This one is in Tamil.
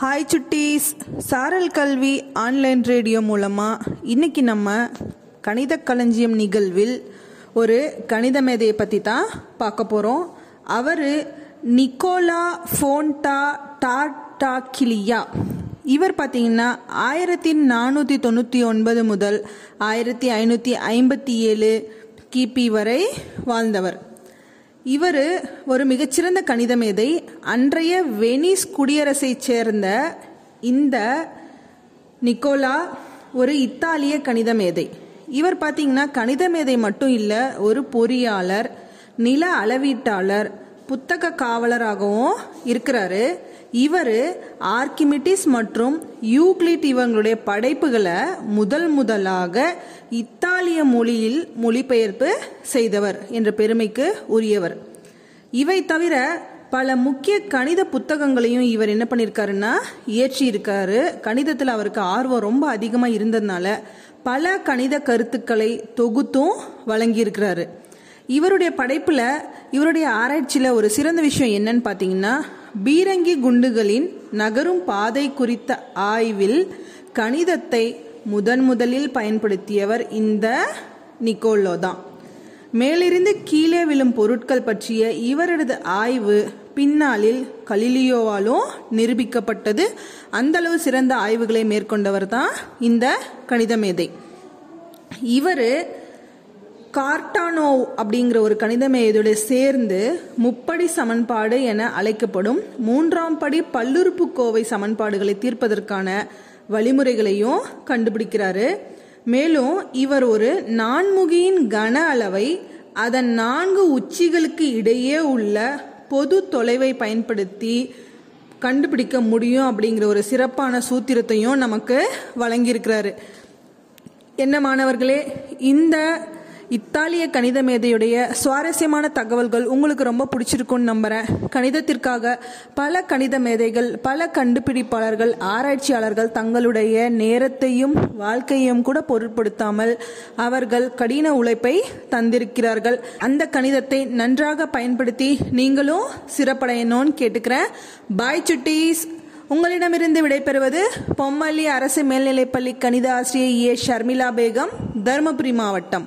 ஹாய் சுட்டீஸ் சாரல் கல்வி ஆன்லைன் ரேடியோ மூலமாக இன்றைக்கி நம்ம கணித களஞ்சியம் நிகழ்வில் ஒரு கணித மேதையை பற்றி தான் பார்க்க போகிறோம் அவர் நிக்கோலா ஃபோன்டா டாட்டாக்கிலியா இவர் பார்த்தீங்கன்னா ஆயிரத்தி நானூற்றி தொண்ணூற்றி ஒன்பது முதல் ஆயிரத்தி ஐநூற்றி ஐம்பத்தி ஏழு கிபி வரை வாழ்ந்தவர். இவர் ஒரு மிகச்சிறந்த கணித மேதை. அன்றைய வெனிஸ் குடியரசைச் சேர்ந்த இந்த நிக்கோலா ஒரு இத்தாலிய கணித மேதை. இவர் பார்த்தீங்கன்னா கணித மேதை மட்டும் இல்லை ஒரு பொறியாளர் நில அளவீட்டாளர் புத்தக காவலராகவும் இருக்கிறாரு. இவர் ஆர்கிமிட்டிஸ் மற்றும் யூக்ளிட் இவங்களுடைய படைப்புகளை முதல் முதலாக இத்தாலிய மொழியில் மொழிபெயர்ப்பு செய்தவர் என்ற பெருமைக்கு உரியவர். இவை தவிர பல முக்கிய கணித புத்தகங்களையும் இவர் என்ன பண்ணியிருக்காருன்னா இயற்றியிருக்காரு. கணிதத்தில் அவருக்கு ஆர்வம் ரொம்ப அதிகமாக இருந்ததுனால பல கணித கருத்துக்களை தொகுத்தும் வழங்கியிருக்கிறாரு. இவருடைய படைப்பில் இவருடைய ஆராய்ச்சியில் ஒரு சிறந்த விஷயம் என்னன்னு பார்த்தீங்கன்னா பீரங்கி குண்டுகளின் நகரும் பாதை குறித்த ஆய்வில் கணிதத்தை முதன் முதலில் பயன்படுத்தியவர் இந்த நிக்கோலோ தான். மேலிருந்து கீழே விழும் பொருட்கள் பற்றிய இவரது ஆய்வு பின்னாளில் கலிலியோவாலும் நிரூபிக்கப்பட்டது. அந்தளவு சிறந்த ஆய்வுகளை மேற்கொண்டவர் தான் இந்த கணித மேதை இவர் கார்டானோ அப்படிங்கிற ஒரு கணித மேதையோட சேர்ந்து முப்படி சமன்பாடு என அழைக்கப்படும் மூன்றாம் படி பல்லுறுப்புக்கோவை சமன்பாடுகளை தீர்ப்பதற்கான வழிமுறைகளையும் கண்டுபிடிக்கிறாரு. மேலும் இவர் ஒரு நான்முகியின் கன அளவை அதன் நான்கு உச்சிகளுக்கு இடையே உள்ள பொது தொலைவை பயன்படுத்தி கண்டுபிடிக்க முடியும் அப்படிங்கிற ஒரு சிறப்பான சூத்திரத்தையும் நமக்கு வழங்கியிருக்கிறாரு. என்ன மாணவர்களே இந்த இத்தாலிய கணித மேதையுடைய சுவாரஸ்யமான தகவல்கள் உங்களுக்கு ரொம்ப பிடிச்சிருக்கும்னு நம்புகிறேன் கணிதத்திற்காக பல கணித மேதைகள் பல கண்டுபிடிப்பாளர்கள் ஆராய்ச்சியாளர்கள் தங்களுடைய நேரத்தையும் வாழ்க்கையும் கூட பொருட்படுத்தாமல் அவர்கள் கடின உழைப்பை தந்திருக்கிறார்கள். அந்த கணிதத்தை நன்றாக பயன்படுத்தி நீங்களும் சிறப்படையணும்னு கேட்டுக்கிறேன். பாய் சுட்டீஸ். உங்களிடமிருந்து விடைபெறுவது பொம்மல்லி அரசு மேல்நிலைப்பள்ளி கணித ஆசிரியர் ஏ. ஷர்மிளா பேகம் தருமபுரி மாவட்டம்.